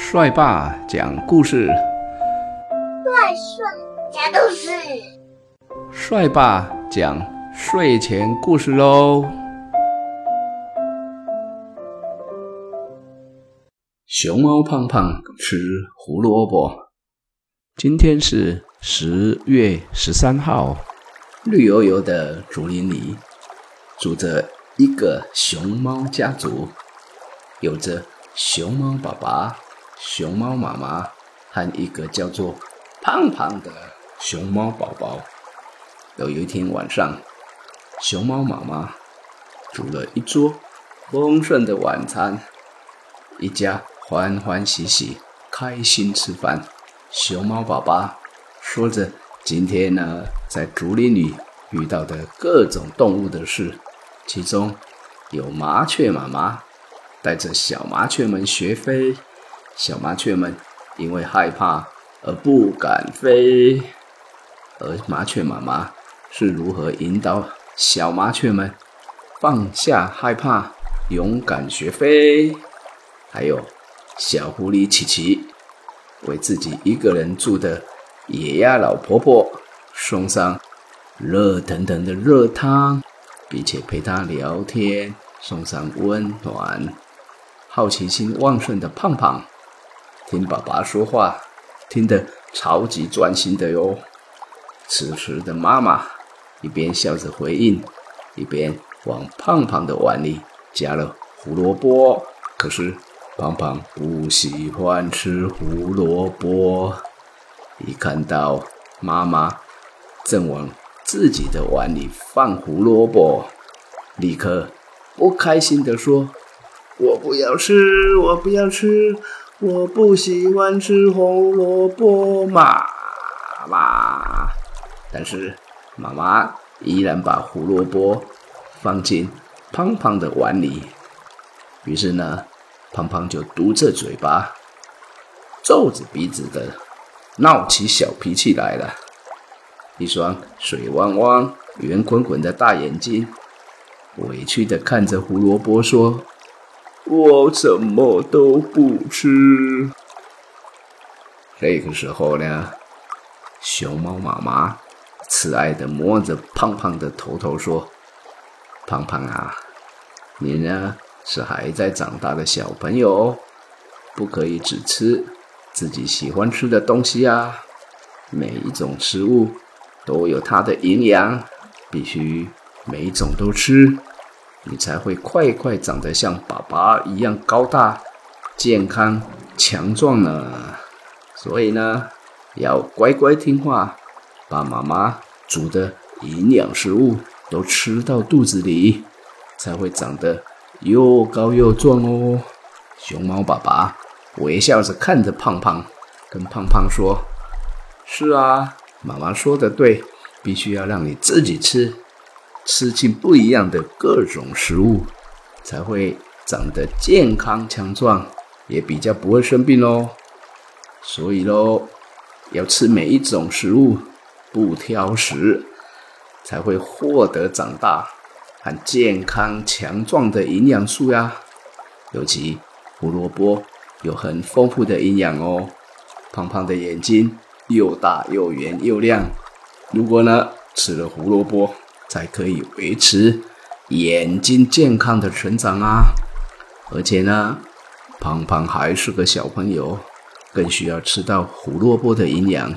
帅爸讲故事，帅帅讲故事，帅爸讲睡前故事喽。熊猫胖胖吃胡萝卜。今天是十月十三号，绿油油的竹林里住着一个熊猫家族，有着熊猫爸爸、熊猫妈妈和一个叫做胖胖的熊猫宝宝。有一天晚上，熊猫妈妈煮了一桌丰盛的晚餐，一家欢欢喜喜、开心吃饭。熊猫爸爸说着今天呢在竹林里遇到的各种动物的事，其中有麻雀妈妈带着小麻雀们学飞，小麻雀们因为害怕而不敢飞，而麻雀妈妈是如何引导小麻雀们放下害怕，勇敢学飞，还有小狐狸琪琪。为自己一个人住的野鸭老婆婆送上热腾腾的热汤，并且陪她聊天，送上温暖。好奇心旺盛的胖胖听爸爸说话，听得超级专心的哟。此时的妈妈一边笑着回应，一边往胖胖的碗里加了胡萝卜。可是。胖胖不喜欢吃胡萝卜，一看到妈妈正往自己的碗里放胡萝卜，立刻不开心地说：“我不要吃，我不要吃，我不喜欢吃胡萝卜嘛！”妈，但是妈妈依然把胡萝卜放进胖胖的碗里，于是呢。胖胖就嘟着嘴巴，皱着鼻子的闹起小脾气来了。一双水汪汪、圆滚滚的大眼睛，委屈的看着胡萝卜说：“我什么都不吃。”这个时候呢，熊猫妈妈慈爱的摸着胖胖的头头说：“胖胖啊，你呢？”是还在长大的小朋友，不可以只吃自己喜欢吃的东西啊！每一种食物都有它的营养，必须每一种都吃，你才会快快长得像爸爸一样高大、健康、强壮呢。所以呢，要乖乖听话，把妈妈煮的营养食物都吃到肚子里，才会长得。又高又壮哦！熊猫爸爸微笑着看着胖胖，跟胖胖说：“是啊，妈妈说的对，必须要让你自己吃，吃进不一样的各种食物，才会长得健康强壮，也比较不会生病哦。所以喽，要吃每一种食物，不挑食，才会获得长大。”很健康强壮的营养素呀，尤其胡萝卜有很丰富的营养哦。胖胖的眼睛又大又圆又亮，如果呢吃了胡萝卜，才可以维持眼睛健康的成长啊。而且呢，胖胖还是个小朋友，更需要吃到胡萝卜的营养，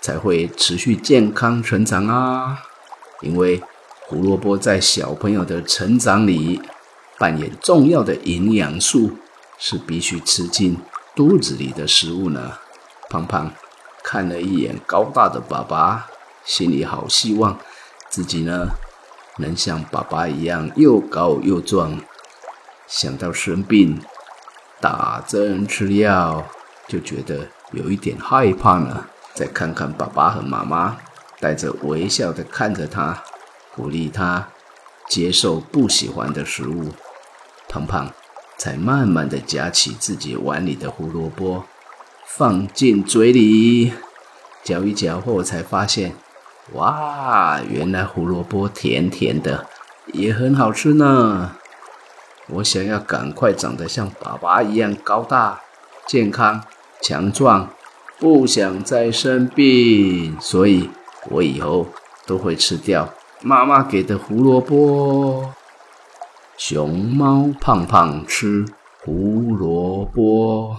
才会持续健康成长啊。因为。胡萝卜在小朋友的成长里扮演重要的营养素，是必须吃进肚子里的食物呢。胖胖看了一眼高大的爸爸，心里好希望自己呢能像爸爸一样又高又壮。想到生病、打针吃药，就觉得有一点害怕呢。再看看爸爸和妈妈，带着微笑的看着他。鼓励他接受不喜欢的食物，胖胖才慢慢的夹起自己碗里的胡萝卜，放进嘴里嚼一嚼后，才发现，哇，原来胡萝卜甜甜的，也很好吃呢。我想要赶快长得像爸爸一样高大，健康、强壮，不想再生病，所以我以后都会吃掉妈妈给的胡萝卜。熊猫胖胖吃胡萝卜。